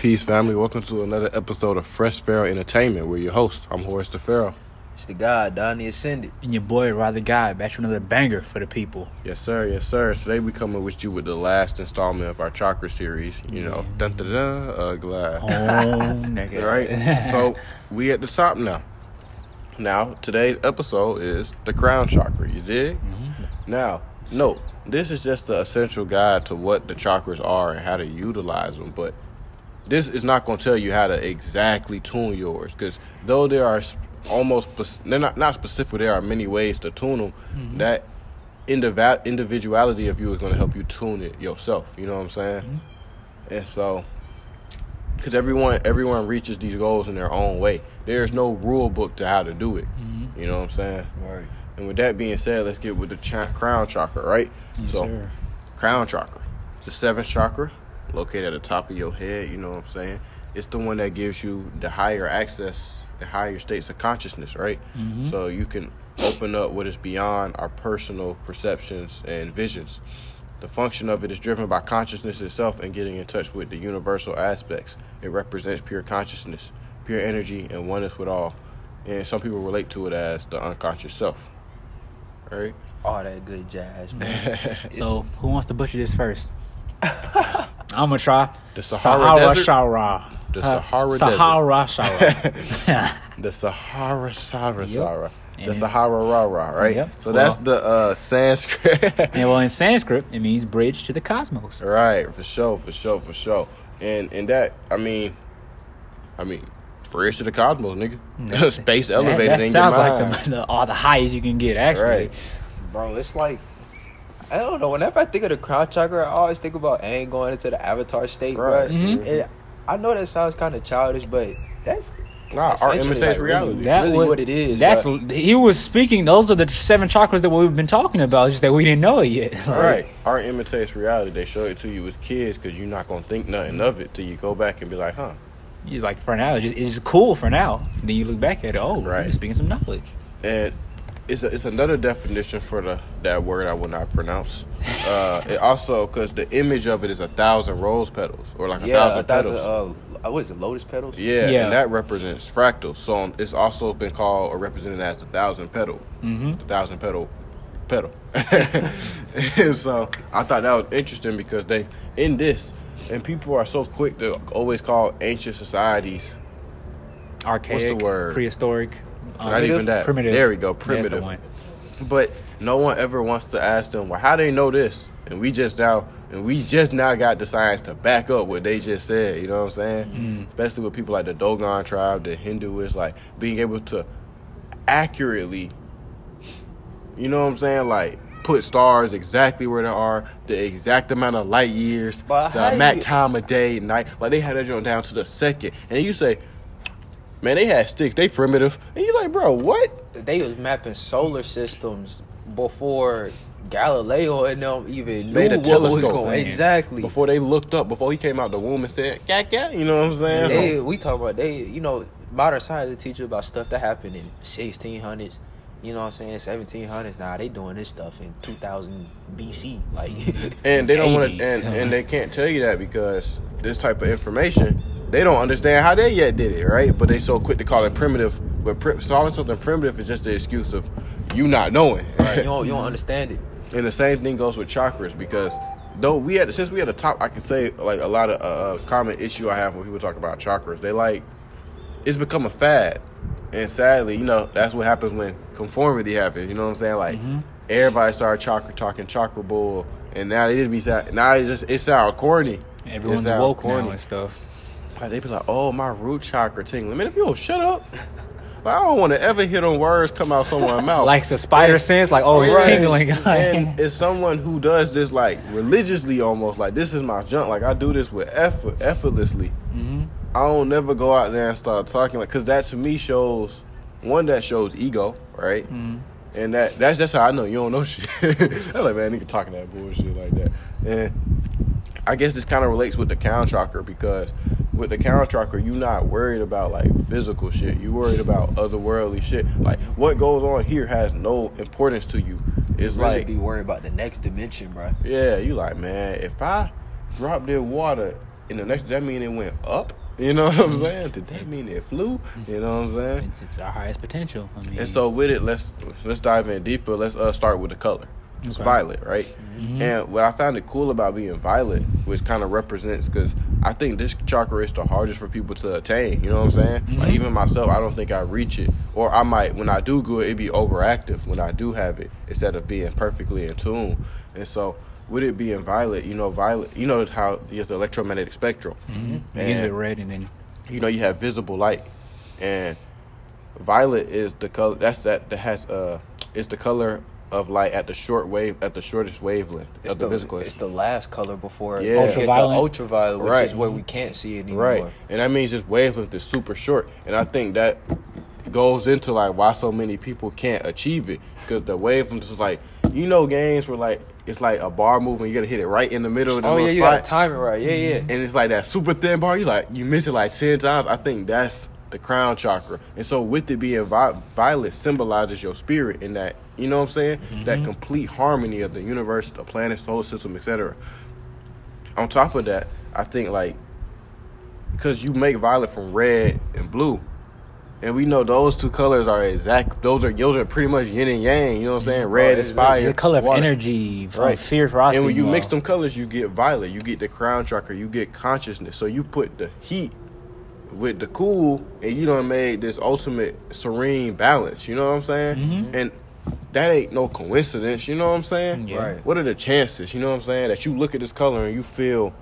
Peace, family. Welcome to another episode of Fresh Pharaoh Entertainment. We're your host. I'm Horace the Pharaoh. It's the God, Donnie Ascended. And your boy, Rather Guy, back to another banger for the people. Yes, sir. Yes, sir. Today we coming with you with the last installment of our chakra series. You know, dun dun dun. Uh, glad. Oh, nigga. All right. so we at the top now. Now today's episode is the crown chakra. You dig? Now, note this is just the essential guide to what the chakras are and how to utilize them, but this is not going to tell you how to exactly tune yours because though there are almost they're not not specific there are many ways to tune them mm-hmm. that indiv- individuality of you is going to help you tune it yourself you know what i'm saying? Mm-hmm. And so because everyone everyone reaches these goals in their own way. There's no rule book to how to do it mm-hmm. you know what i'm saying? Right. and with that being said let's get with the cha- crown chakra right? Yes, so sir. crown chakra. It's the seventh chakra, located at the top of your head. You know what I'm saying? It's the one that gives you the higher access the higher states of consciousness, right? Mm-hmm. So you can open up what is beyond our personal perceptions and visions. The function of it is driven by consciousness itself and getting in touch with the universal aspects. It represents pure consciousness, pure energy, and oneness with all. And some people relate to it as the unconscious self. All right? All that good jazz, man. So, who wants to butcher this first? I'm gonna try. The Sahara Desert? Shara. The Sahara Sahara Shara. The Sahara Sahara Yep. Sahara. The And- Sahara Rara, right? Yep. So Well- that's the uh Sanskrit. and well, in Sanskrit, it means bridge to the cosmos. right, for sure, for sure, for sure. And and that I mean I mean bridge to the cosmos, nigga. Space That, elevated that in sounds your like the, the, all the highs you can get, actually. Right. Bro, it's like I don't know. Whenever I think of the crown chakra, I always think about Aang going into the avatar state, Right. bro. Mhm. And I know that sounds kind of childish, but that's Nah, art essentially, imitates like, really- reality. That really was, what it is. That's bro. he was speaking. Those are the seven chakras that we've been talking about. Just that we didn't know it yet. Right. Art imitates reality. They show it to you as kids because you're not gonna think nothing Mm-hmm. of it till you go back and be like, huh. He's like, for now, it's just, it's just cool for now. Then you look back at it. Oh, Right. right. speaking some knowledge. and it's a, it's another definition for the that word I will not pronounce. Uh, it also because the image of it is a thousand rose petals or like a yeah, thousand a thousand, petals. uh, what is it, lotus petals? yeah, Yeah. and that represents fractals. So it's also been called or represented as the thousand petal, Mm-hmm. the thousand petal petal. and so I thought that was interesting because they in this, and people are so quick to always call ancient societies Archaic, word? prehistoric, um, not even that. primitive. There we go, That's the primitive. one. But no one ever wants to ask them, well, how they know this? And we just now, and we just now got the science to back up what they just said. You know what I'm saying? Mm. Especially with people like the Dogon tribe, the Hinduists, like being able to accurately, you know what I'm saying, like put stars exactly where they are, the exact amount of light years, But the do exact you- time of day, night. Like they had that joint down to the second, and you say. Man, they had sticks. They primitive, and you like, bro, what? They was mapping solar systems before Galileo and them even knew Made a what telescope. was going. Exactly. before they looked up, before he came out the womb and said, "Cat, cat," you know what I'm saying? They, we talk about they, you know, modern science will teach you about stuff that happened in 1600s. You know what I'm saying? 1700s. Now they doing this stuff in 2000 BC. Like, and they don't want to, and, and they can't tell you that because this type of information, they don't understand how they yet did it, right? But they so quick to call it primitive. But pri- calling something primitive is just the excuse of you not knowing. you don't, you don't understand it. And the same thing goes with chakras because though we had since we had a top, I can say like a lot of uh, uh, common issue I have when people talk about chakras. They like it's become a fad, and sadly, you know that's what happens when conformity happens. You know what I'm saying? Like Mhm. everybody started chakra talking chakra bull, and now they just be sound, now it just it sound corny. Everyone's sound woke corny. now and stuff. Like, they be like, "Oh, my root chakra tingling." Man, if you don't shut up, like, I don't want to ever hear them words come out someone's mouth. Like the spider sense, like oh, it's Right. tingling. and it's someone who does this like religiously almost like this is my junk like i do this with effort effortlessly hmm i don't never go out there and start talking like because that to me shows one that shows ego right hmm and that that's just how i know you don't know shit i'm like man nigga talking that bullshit like that and i guess this kind of relates with the crown chakra because with the crown chakra you're not worried about like physical shit you worried about otherworldly shit like what goes on here has no importance to you it's really like be worried about the next dimension, bro. yeah, you like, man, if I drop this water in the next that mean it went up. You know what I'm saying? Did that mean it flew? You know what I'm saying? It's, it's our highest potential. I mean, And so with it, let's let's dive in deeper. Let's uh, start with the color. It's Okay. violet, right? Mhm. And what I found it cool about being violet, which kind of represents, because I think this chakra is the hardest for people to attain. You know what I'm saying? Like Mhm. even myself, I don't think I reach it, or I might when I do good, it be overactive when I do have it instead of being perfectly in tune. And so with it being violet, you know, violet, you know how you have the electromagnetic spectrum Mhm. It And- red, and then you know you have visible light and violet is the color that's that that has uh is the color of light at the short wave at the shortest wavelength It's of the, the, physical it's the last color before Yeah. you to Ultraviolet. ultraviolet, which Right. is where we can't see it anymore. right and that means this wavelength is super short and i think that goes into like why so many people can't achieve it because the wavelength is like you know games where like it's like a bar movement you gotta hit it right in the middle of the Oh yeah, little you spot got to time it right. Yeah, yeah. and it's like that super thin bar. You like you miss it like ten times. I think that's the crown chakra. And so with it being vi- violet symbolizes your spirit in that you know what I'm saying mm-hmm. that complete harmony of the universe, the planet, solar system, etc. On top of that, I think like because you make violet from red and blue. And we know those two colors are exact. Those are those are pretty much yin and yang. You know what I'm saying? Mm-hmm. Red it's is fire. the color of water. energy, um, Right. fear, ferocity. And when you mix um, them colors, you get violet. You get the crown chakra. You get consciousness. So you put the heat with the cool, and you done made this ultimate serene balance. You know what I'm saying? Mhm. And that ain't no coincidence. You know what I'm saying? Yeah. Right. What are the chances? You know what I'm saying? That you look at this color and you feel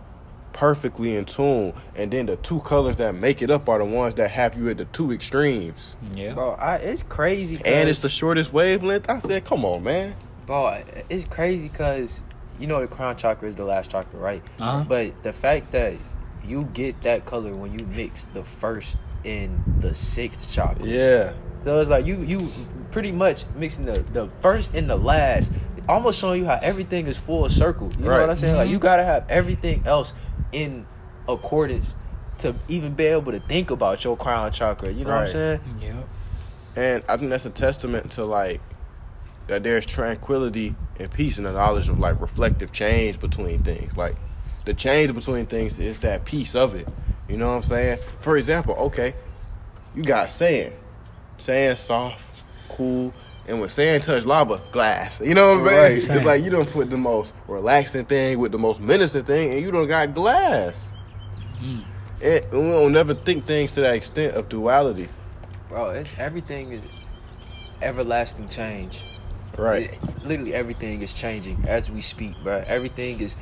perfectly in tune, and then the two colors that make it up are the ones that have you at the two extremes. Yeah. Bro, I, it's crazy. 'cause- And it's the shortest wavelength. I said, come on, man. Bro, it's crazy because you know the crown chakra is the last chakra, right? Uh-huh. But the fact that you get that color when you mix the first and the sixth chakra. Yeah. So it's like you you pretty much mixing the the first and the last, almost showing you how everything is full circle. You know what I'm saying? Like you mm-hmm. gotta have everything else in accordance to even be able to think about your crown chakra. You know what I'm saying? Yeah. And I think that's a testament to like that there's tranquility and peace and the knowledge of like reflective change between things. Like the change between things is that piece of it. You know what I'm saying? For example, okay, you got sand. Sand soft, cool, and when sand touch lava, glass. You know what I'm saying? Right, it's like you don't put the most relaxing thing with the most menacing thing, and you don't got glass. Mm. And we don't never think things to that extent of duality. Bro, it's everything is everlasting change. Right. It- literally everything is changing as we speak, bro. Everything is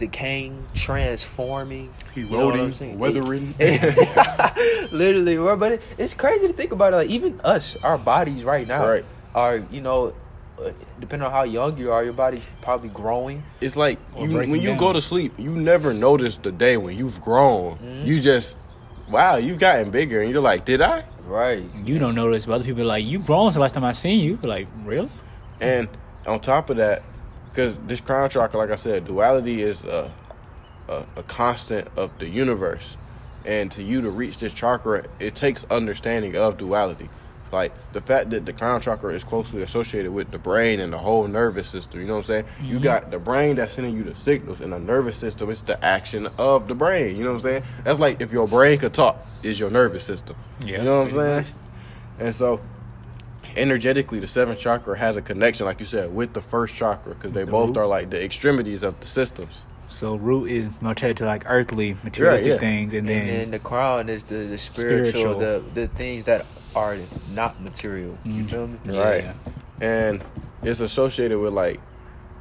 decaying, transforming. You know what I'm Eroding, saying? weathering. It- literally, bro. But it, it's crazy to think about it. Like, even us, our bodies right now Right. are, you know, uh, depending on how young you are, your body's probably growing. It's like you, when you down. go to sleep, you never notice the day when you've grown. Mhm. You just, wow, you've gotten bigger, and you're like, did I? Right. You don't notice, but other people are like, you grown since the last time I seen you. Like, really? And on top of that, because this crown chakra, like I said, duality is a, a a constant of the universe, and to you to reach this chakra, it takes understanding of duality. Like the fact that the crown chakra is closely associated with the brain and the whole nervous system. You know what I'm saying? You Mhm. got the brain that's sending you the signals, and the nervous system is the action of the brain. You know what I'm saying? That's like if your brain could talk, is your nervous system. Yeah, You know what I'm saying? And so, energetically, the seventh chakra has a connection, like you said, with the first chakra because they The both root. are like the extremities of the systems. So root is more tied to like earthly, materialistic yeah. things, and And then then the crown is the, the spiritual, Spiritual. the the things that are not material. You Mm. feel me? Right. yeah. And it's associated with like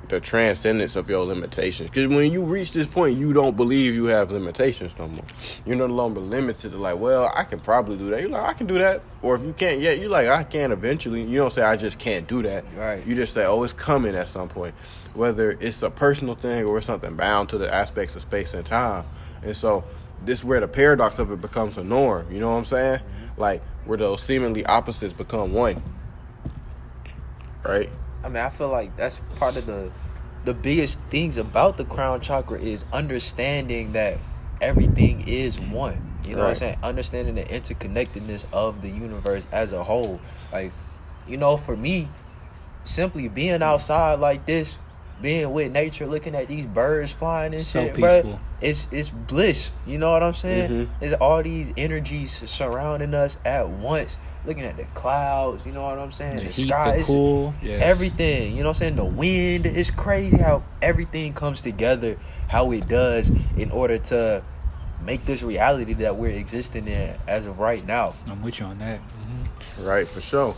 the transcendence of your limitations. Because when you reach this point, you don't believe you have limitations no more. You're no longer limited to like, well, I can probably do that. You're like, I can do that. Or if you can't yet, you're like, I can eventually. You don't say, I just can't do that. Right. You just say, oh, it's coming at some point. Whether it's a personal thing or something bound to the aspects of space and time. And so this is where the paradox of it becomes a norm. You know what I'm saying? Mm-hmm. Like where those seemingly opposites become one. Right? I mean, I feel like that's part of the the biggest things about the crown chakra is understanding that everything is one. You know what I'm saying? Understanding the interconnectedness of the universe as a whole. Like, you know, for me, simply being outside like this, being with nature, looking at these birds flying and So shit, peaceful. it's it's bliss. You know what I'm saying? Mhm. It's all these energies surrounding us at once. Looking at the clouds, you know what I'm saying? The the heat, sky, the cool, yes. everything. You know what I'm saying? The wind. It's crazy how everything comes together, how it does in order to make this reality that we're existing in as of right now. I'm with you on that. hmm Right, for sure.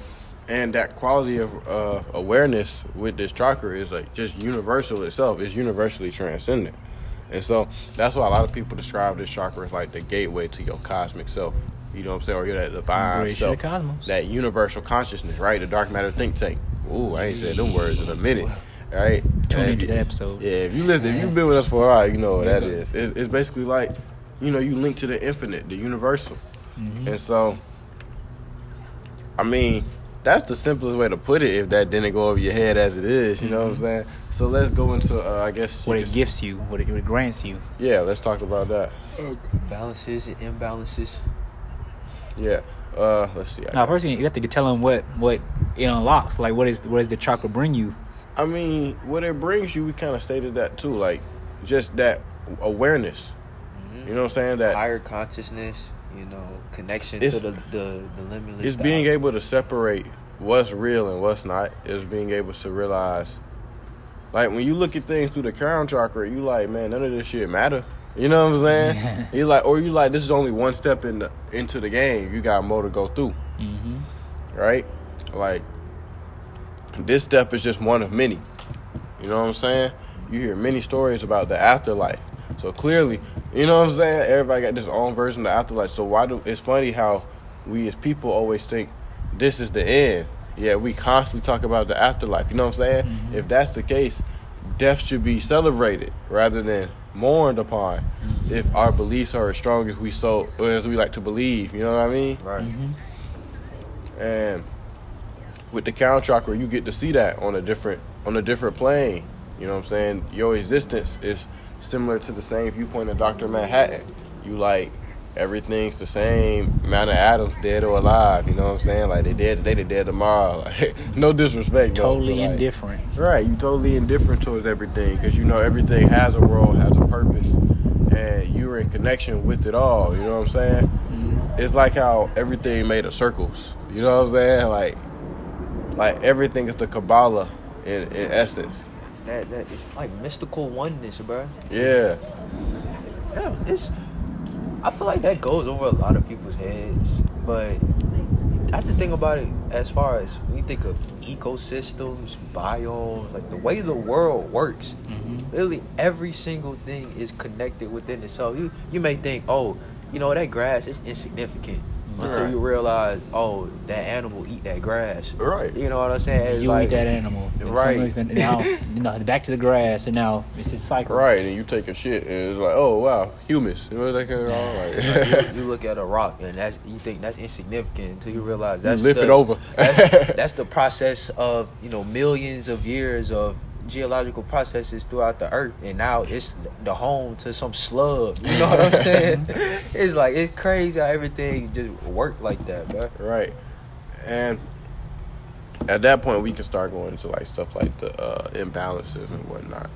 And that quality of uh, awareness with this chakra is like just universal itself. It's universally transcendent. And so that's why a lot of people describe this chakra as like the gateway to your cosmic self. You know what I'm saying? Or you're that divine Bridge to self. the cosmos. That universal consciousness, right? The dark matter think tank. Ooh, I ain't said them words in a minute. Right? Tune And into if that episode. Yeah, if you listen, if you've been with us for a while, you know what that is. It's, it's basically like, you know, you link to the infinite, the universal. Mhm. And so, I mean, that's the simplest way to put it if that didn't go over your head as it is, you know what I'm saying? So let's go into, uh, I guess, What it could- gifts you, what it, what it grants you. yeah, let's talk about that. Balances and imbalances. Yeah, uh, let's see. I, Now, first, you have to tell them what what it unlocks. Like, what is what does the chakra bring you? I mean, what it brings you, we kind of stated that too, like just that awareness. You know what I'm saying? That Higher consciousness, you know, connection It's- to the, the, the limitless. it's being out- able to separate what's real and what's not. Is being able to realize, like when you look at things through the crown chakra, you like, man, none of this shit matter. You know what I'm saying? Yeah. you like, or you like, this is only one step in the, into the game. You got more to go through, Mm-hmm. right? Like this step is just one of many. You know what I'm saying? You hear many stories about the afterlife. So clearly, you know what I'm saying? Everybody got this own version of the afterlife. So why do it's funny how we as people always think this is the end. Yeah, we constantly talk about the afterlife. You know what I'm saying? Mhm. If that's the case, death should be celebrated rather than mourned upon. Mhm. If our beliefs are as strong as we so as we like to believe, you know what I mean? Right. Mm-hmm. and with the crown chakra you get to see that on a different on a different plane you know what i'm saying your existence is similar to the same viewpoint of dr manhattan you like everything's the same amount of atoms dead or alive you know what i'm saying like they dead today they dead tomorrow like no disrespect though, Totally but, like, indifferent. Right, you totally indifferent towards everything because you know everything has a role, has a purpose, and you're in connection with it all. You know what I'm saying? Mhm. It's like how everything made of circles. You know what I'm saying? Like, like everything is the Kabbalah in, in essence. That that is like mystical oneness, bro. Yeah, Yeah, it's. I feel like that goes over a lot of people's heads, but I just think about it as far as when you think of ecosystems, biomes, like the way the world works. Mhm. Literally every single thing is connected within itself. You you may think, oh, you know that grass is insignificant until Right. you realize, oh, that animal eat that grass. right. You know what I'm saying? It's You like- eat that animal. Right. something- Now, you know, back to the grass, and now it's just cycle. Right, and you take a shit, and it's like, oh wow, humus. You know what that kind of Like, like. you, you look at a rock and that's you think that's insignificant until you realize that's lift the, it over. that's, that's the process of you know millions of years of geological processes throughout the earth and now it's the home to some slug you know what i'm saying it's like it's crazy how everything just work like that bro Right. And at that point, we can start going into like stuff like the uh, imbalances and whatnot.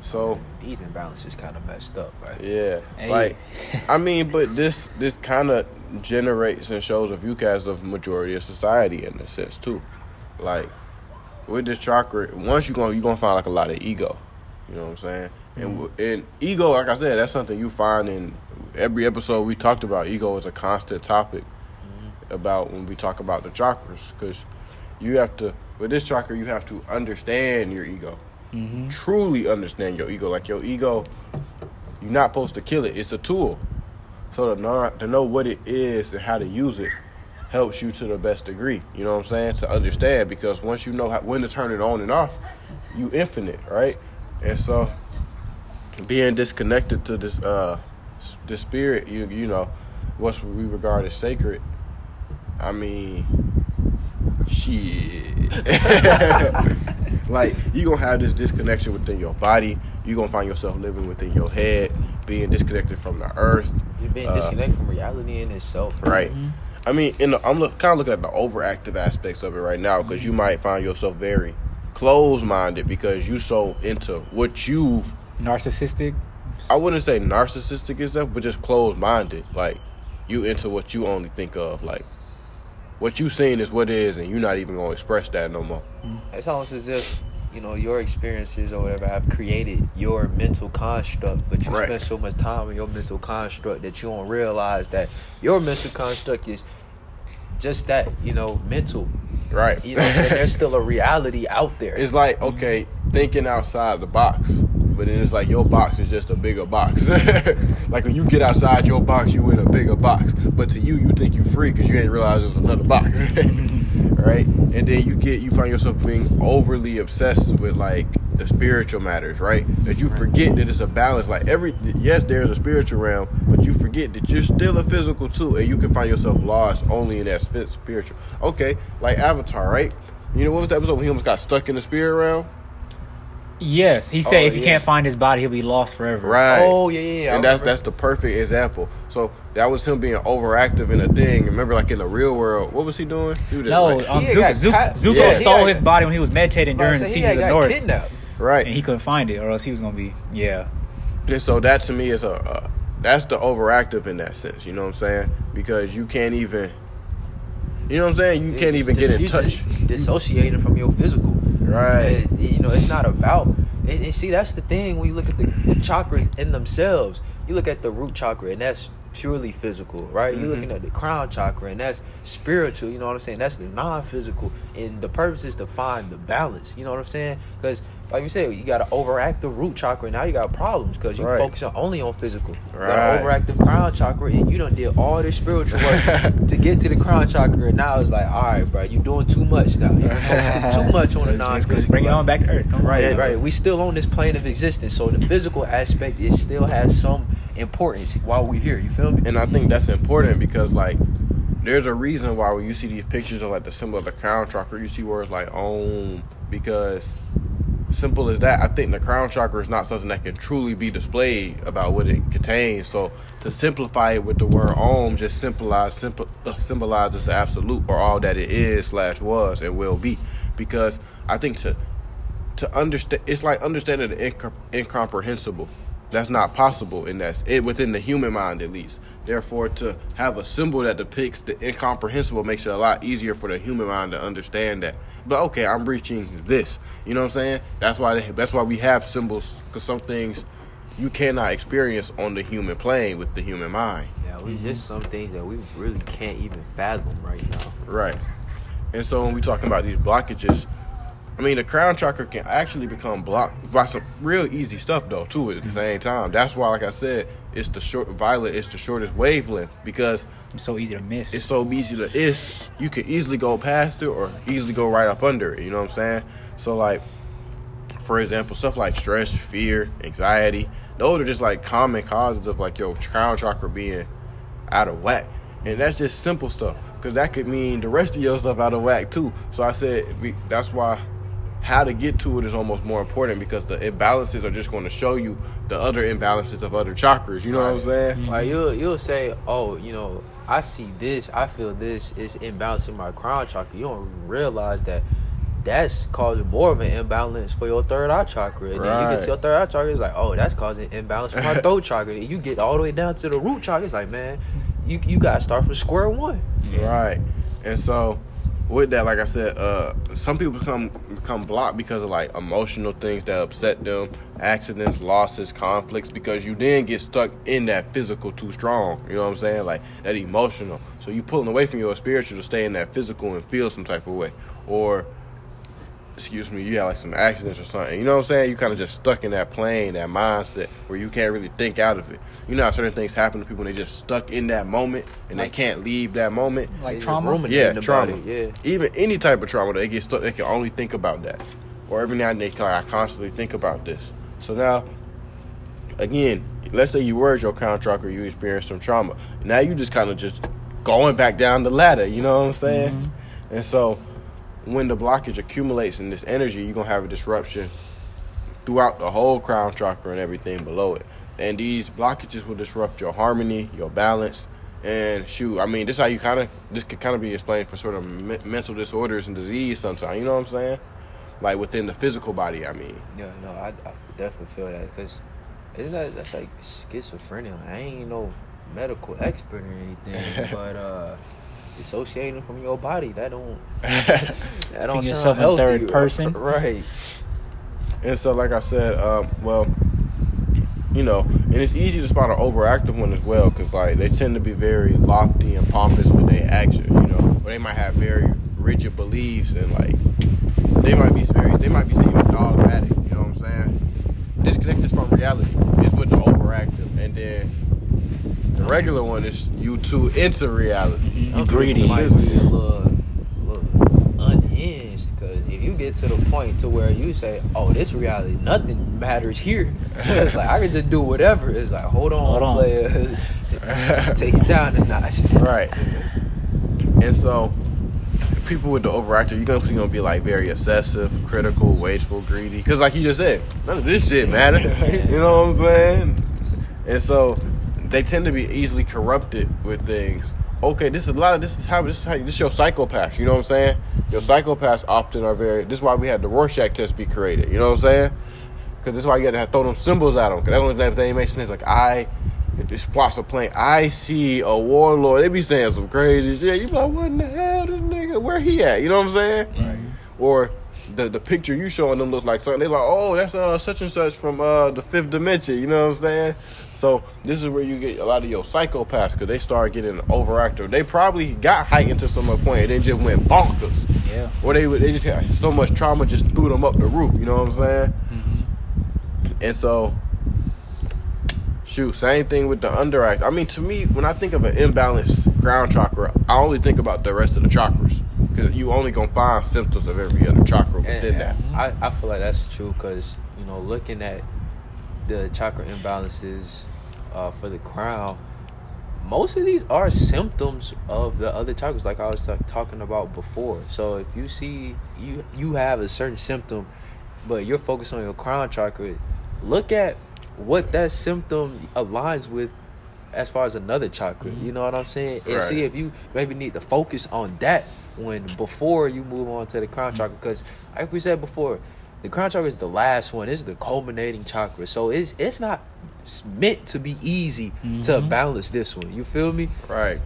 So these imbalances kind of messed up right yeah, Hey. like I mean, but this this kind of generates and shows a viewcast of majority of society in a sense too. Like with this chakra, once you go, you gonna find like a lot of ego. You know what I'm saying? And And ego, like I said, that's something you find in every episode we talked about. Ego is a constant topic about when we talk about the chakras because you have to with this chakra you have to understand your ego. Hmm truly understand your ego. Like your ego you're not supposed to kill it. It's a tool. So to know, to know what it is and how to use it helps you to the best degree. You know what i'm saying? To understand because once you know how, when to turn it on and off you infinite right? And so being disconnected to this uh s- this spirit you you know what we regard as sacred i mean shit. Like you gonna have this disconnection within your body. You gonna find yourself living within your head being disconnected from the earth. You're being Uh, disconnected from reality in itself right. Mhm. I mean in the, i'm look, kind of looking at the overactive aspects of it right now because you might find yourself very closed minded because you so into what you've Narcissistic. I wouldn't say narcissistic and stuff, but just closed minded. Like you into what you only think of. Like what you seen is what is, and you're not even gonna express that no more. It's almost as if you know your experiences or whatever have created your mental construct, but you Right. spend so much time in your mental construct that you don't realize that your mental construct is just that, you know, mental. Right. You know, there's still a reality out there. it's like mm-hmm. okay, thinking outside the box, but then it's like your box is just a bigger box. like when you get outside your box, you in a bigger box, but to you, you think you're free because you ain't realize there's another box, right? And then you get you find yourself being overly obsessed with like the spiritual matters, right? That you forget that it's a balance. Like every yes, there's a spiritual realm, but you forget that you're still a physical too, and you can find yourself lost only in that spiritual. Okay, like Avatar, right? You know what was the episode when he almost got stuck in the spirit realm? Yes, he said Oh, if he yeah. can't find his body, he'll be lost forever. Right. Oh yeah, yeah, yeah. I and that's remember. that's the perfect example. So that was him being overactive in a thing. Remember, like in the real world, what was he doing? He was No, like- um, He Zuko, got Zuko, Zuko Yeah. stole got- his body when he was meditating Bro, during so the he Seasons of got the North, kidnapped. right. and he couldn't find it, or else he was gonna be yeah. And so that to me is a, a that's the overactive in that sense. You know what I'm saying? Because you can't even, you know what I'm saying? You can't even get in touch. just Dissociating from your physical. Right. Uh, you know, it's not about. And, and see, that's the thing when you look at the, the chakras in themselves. You look at the root chakra, and that's purely physical, right? You're Mhm. looking at the crown chakra, and that's spiritual. You know what I'm saying? That's the non-physical, and the purpose is to find the balance. You know what I'm saying? Because, like you said, you got to overact the root chakra. Now you got problems because you Right. focus on only on physical. You Right. got to overact the crown chakra, and you done did all this spiritual work to get to the crown chakra. And now it's like, all right, bro, you doing too much now. You too much on the Just- just non-physical. bring it on back to Earth. Come. Right, Yeah. right. We still on this plane of existence, so the physical aspect it still has some importance while we here. You feel me? And I think that's important because like there's a reason why when you see these pictures of like the symbol of the crown chakra, you see words like om because simple as that. I think the crown chakra is not something that can truly be displayed about what it contains. So to simplify it with the word om just symbolize simple uh, symbolizes the absolute or all that it is slash was and will be. Because I think to to understand it's like understanding the incom- incomprehensible that's not possible in that it within the human mind at least. Therefore to have a symbol that depicts the incomprehensible makes it a lot easier for the human mind to understand that. But okay i'm reaching this. You know what i'm saying? That's why they, that's why we have symbols because some things you cannot experience on the human plane with the human mind. Yeah, it's just some things that we really can't even fathom right now. Right. And so when we talking about these blockages, I mean the crown chakra can actually become blocked by some real easy stuff though too at the mm-hmm. same time. That's why like I said, it's the short violet is the shortest wavelength because It's so easy to miss. it's so easy to it's you can easily go past it or easily go right up under it, you know what I'm saying? So like for example, stuff like stress, fear, anxiety, those are just like common causes of like your crown chakra being out of whack. And that's just simple stuff because that could mean the rest of your stuff out of whack too. So I said we, that's why how to get to it is almost more important because the imbalances are just going to show you the other imbalances of other chakras. You know what I'm saying? Mm-hmm. Like you'll you'll say, oh, you know, I see this, I feel this, it's imbalancing my crown chakra. You don't realize that that's causing more of an imbalance for your third eye chakra. And then you get to your third eye chakra, it's like, oh, that's causing imbalance for my throat chakra. And you get all the way down to the root chakra, it's like, man, you you gotta start from square one. Right. And so with that, like I said, uh, some people become become blocked because of like emotional things that upset them, accidents, losses, conflicts, because you then get stuck in that physical too strong. You know what I'm saying? Like that emotional. So you pulling away from your spiritual to stay in that physical and feel some type of way. Or excuse me, you had like some accidents or something. You know what I'm saying? You kind of just stuck in that plane, that mindset where you can't really think out of it. You know how certain things happen to people and they just stuck in that moment and Like- they can't leave that moment. like trauma. Yeah, trauma. it, Yeah. Even any type of trauma, they get stuck. They can only think about that, or every now and then, like, I constantly think about this. So now, again, let's say you were at your crown chakra, you experienced some trauma. Now you just kind of just going back down the ladder. You know what I'm saying? Mm-hmm. And so, when the blockage accumulates in this energy, you're gonna have a disruption throughout the whole crown chakra and everything below it. And these blockages will disrupt your harmony, your balance, and shoot. I mean, this how you kind of this could kind of be explained for sort of me- mental disorders and disease sometimes. You know what I'm saying? like within the physical body. I mean, Yeah, no, I, I definitely feel that because isn't that that's like schizophrenia? I ain't no medical expert or anything, but uh, dissociating from your body that don't that don't Speaking sound yourself in healthy, third person. right? And so, like I said, um, well, you know, and it's easy to spot an overactive one as well because like they tend to be very lofty and pompous with their actions, you know, or they might have very rigid beliefs and like they might be very, they might be seen as dogmatic. You know what I'm saying? Disconnected from reality is with the overactive, and then the regular one is you two into reality. Mm-hmm. You Some greedy. people might be a little, little unhinged because if you get to the point to where you say, "Oh, this reality, nothing matters here," it's like I can just do whatever. It's like, hold on, Hold on. player, take it down a notch. Right. And so, people with the overactive, you're gonna, you're gonna be like very obsessive, critical, wasteful, greedy. Because, like you just said, none of this shit matter. you know what I'm saying? And so, they tend to be easily corrupted with things. Okay, this is a lot of this is how this is how this is your psychopaths. You know what I'm saying? Your psychopaths often are very. This is why we had the Rorschach test be created. You know what I'm saying? Because this is why you got to throw them symbols at them. Because that one that thing makes sense. Like I, if this plots a plane, I see a warlord. They be saying some crazy shit. You be like, what in the hell, this nigga? Where he at? You know what I'm saying? Right. Or the the picture you showing them looks like something. They like, oh, that's uh such and such from uh the fifth dimension. You know what I'm saying? So this is where you get a lot of your psychopaths because they start getting overactive. They probably got heightened to some point and then just went bonkers. Yeah. Or they would- they just had so much trauma just threw them up the roof. You know what I'm saying? Mm-hmm. And so, shoot, same thing with the underact. I mean, to me, when I think of an imbalanced crown chakra, I only think about the rest of the chakras because you only gonna find symptoms of every other chakra within And, that. I, I feel like that's true because you know looking at the chakra imbalances uh, for the crown, most of these are symptoms of the other chakras, like I was ta- talking about before. So if you see you you have a certain symptom, but you're focused on your crown chakra, look at what that symptom aligns with as far as another chakra. You know what I'm saying? And see if you maybe need to focus on that when before you move on to the crown chakra because like we said before the crown chakra is the last one it's the culminating chakra so it's it's not s- meant to be easy to Mhm. balance this one you feel me Right.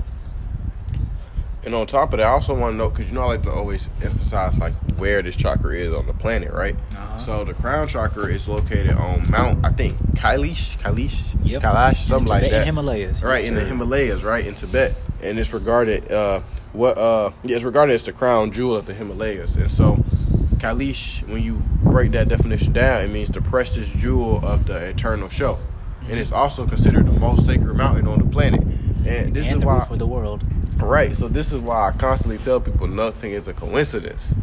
And on top of that, I also want to know because you know I like to always emphasize like where this chakra is on the planet, right? Uh-huh. So the crown chakra is located on Mount, I think Kailash, Kailash, Yep. Kailash, something like Tibetan that. Himalayas. right Yes, in the. Himalayas, right in Tibet, and it's regarded uh what uh yeah, it's regarded as the crown jewel of the Himalayas, and so Kailash, when you break that definition down, it means the precious jewel of the eternal show, and it's also considered the most sacred mountain on the planet. And this and is the why, for the world. right? So this is why I constantly tell people nothing is a coincidence.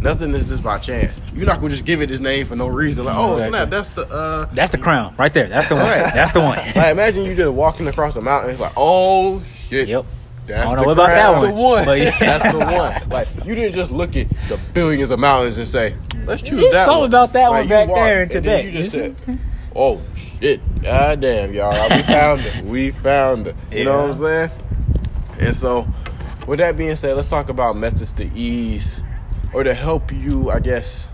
Nothing is just by chance. You're not gonna just give it its name for no reason. Like, oh Exactly. snap, that's the uh That's the crown right there. That's the one. Right. That's the one. like imagine you just walking across the mountain, it's like, oh shit. yep. That's I don't the know about that crown. one. the one. But yeah. That's the one. Like you didn't just look at the billions of mountains and say, "Let's choose There's that something one." about that Like, one back walked, there in and then Tibet, You just said, "Oh shit! God damn, y'all, we found it. We found it." You know what I'm saying? And so, with that being said, let's talk about methods to ease or to help you, I guess,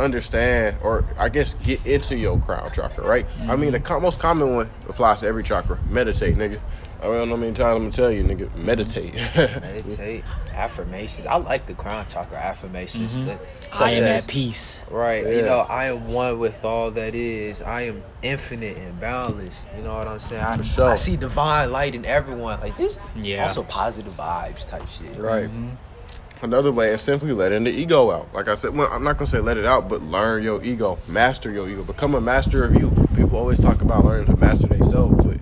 understand or I guess get into your crown chakra, right? I mean, the co- most common one applies to every chakra. Meditate, nigga. I don't know how many times I'm gonna tell you, nigga. Meditate. meditate affirmations i like the crown chakra affirmations Mhm. that, I am as- at peace. Right. Yeah. You know, I am one with all that is. I am infinite and boundless. You know what I'm saying? I, sure. I see divine light in everyone. Like this Yeah. also positive vibes type shit. Right. Mhm. Another way is simply letting the ego out. Like I said, well, I'm not gonna say let it out, but learn your ego, master your ego, become a master of you. People always talk about learning to master themselves, but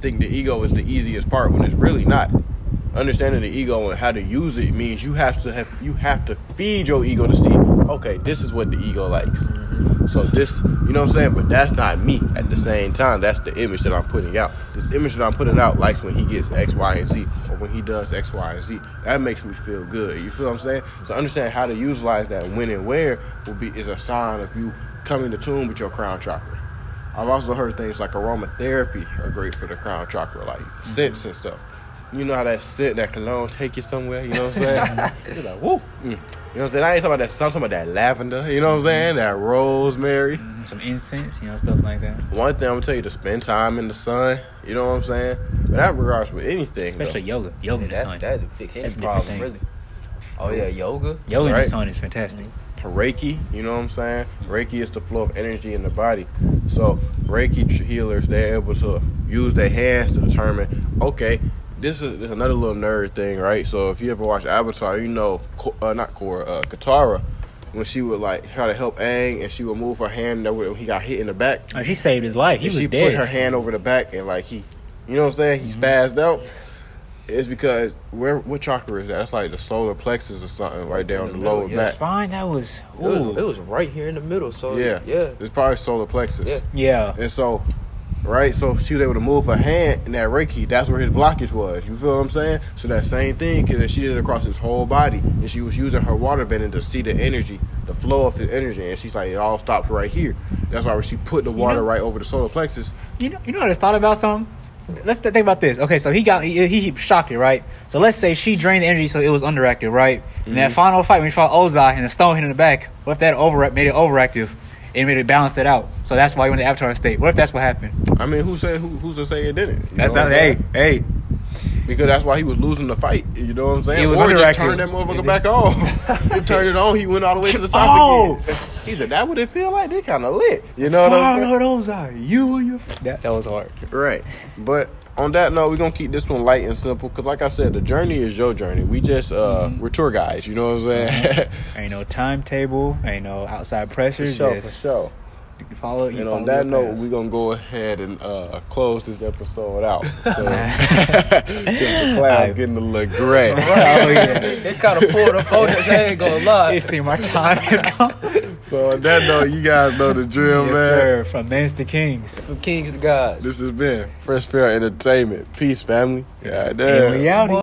think the ego is the easiest part when it's really not. Understanding the ego and how to use it means you have to have you have to feed your ego to see, okay, this is what the ego likes. So this, you know what I'm saying? But that's not me at the same time. That's the image that I'm putting out. This image that I'm putting out likes when he gets X, Y, and Z, or when he does X, Y, and Z. That makes me feel good. You feel what I'm saying? So understand how to utilize that when and where will be is a sign of you coming to tune with your crown chakra. I've also heard things like aromatherapy are great for the crown chakra, like scents mm-hmm. and stuff. You know how that scent, that cologne take you somewhere. You know what I'm saying? You're like, woo. Mm. You know what I'm saying? I ain't talking about that. I'm talking about that lavender. You know what I'm mm-hmm. saying? That rosemary. Mm-hmm. Some incense, you know, stuff like that. One thing I'm gonna tell you to spend time in the sun. You know what I'm saying? But that regards with anything. Especially though. yoga. Yoga in the that sun. that'd fix any That's problem, thing. really. Oh yeah, yoga. Yoga in the sun is fantastic. Mm-hmm. Reiki, you know what I'm saying? Reiki is the flow of energy in the body. So Reiki healers, they're able to use their hands to determine, okay, this is, this is another little nerd thing, right? So if you ever watch Avatar, you know, uh, not Korra, uh, Katara, when she would like try to help Aang and she would move her hand that when he got hit in the back. Oh, she saved his life. He was she dead. put her hand over the back and like he, you know what I'm saying? He spazzed out. It's because where what chakra is that? That's like the solar plexus or something right down the lower the back. spine, that was. It was, Ooh. it was right here in the middle. So Yeah. yeah. It's probably solar plexus. Yeah. yeah. And so, right, so she was able to move her hand in that Reiki. That's where his blockage was. You feel what I'm saying? So that same thing, because she did it across his whole body, and she was using her water bending to see the energy, the flow of his energy, and she's like, it all stops right here. That's why she put the water know- right over the solar plexus. You know, you know, what I just thought about something. Let's think about this. Okay, so he got he, he shocked it, right? So let's say she drained the energy, so it was underactive, right? In that mm-hmm. final fight when he fought Ozai and the stone hit in the back, what if that over made it overactive? It made it balanced it out. So that's why he went to Avatar state. What if that's what happened? I mean, who said who, who's to say it didn't? You That's not. Hey, hey. because that's why he was losing the fight. You know what I'm saying? He was or just turned that motherfucker back on. he turned it on. He went all the way to the top Oh! again. He said, "That what it feel like? They kind of lit." You know what I'm saying? Follow Ozai. You and your. That that was hard. Right. But on that note, we're gonna keep this one light and simple because, like I said, the journey is your journey. We just uh, Mm-hmm. we're tour guides. You know what I'm saying? Ain't no timetable. Ain't no outside for pressure. sure, for just sure. Follow. You And follow on that note, we're gonna go ahead and uh, close this episode out. So, 'cause the cloud's Alright. getting a little gray. Oh yeah. They kind of pulled up on us. I ain't gonna lie. It seemed my time has come. So on that note, you guys know the drill, yes, man. sir. From men's to kings. From kings to gods. This has been Fresh Pharaoh Entertainment. Peace, family. God damn. And we out.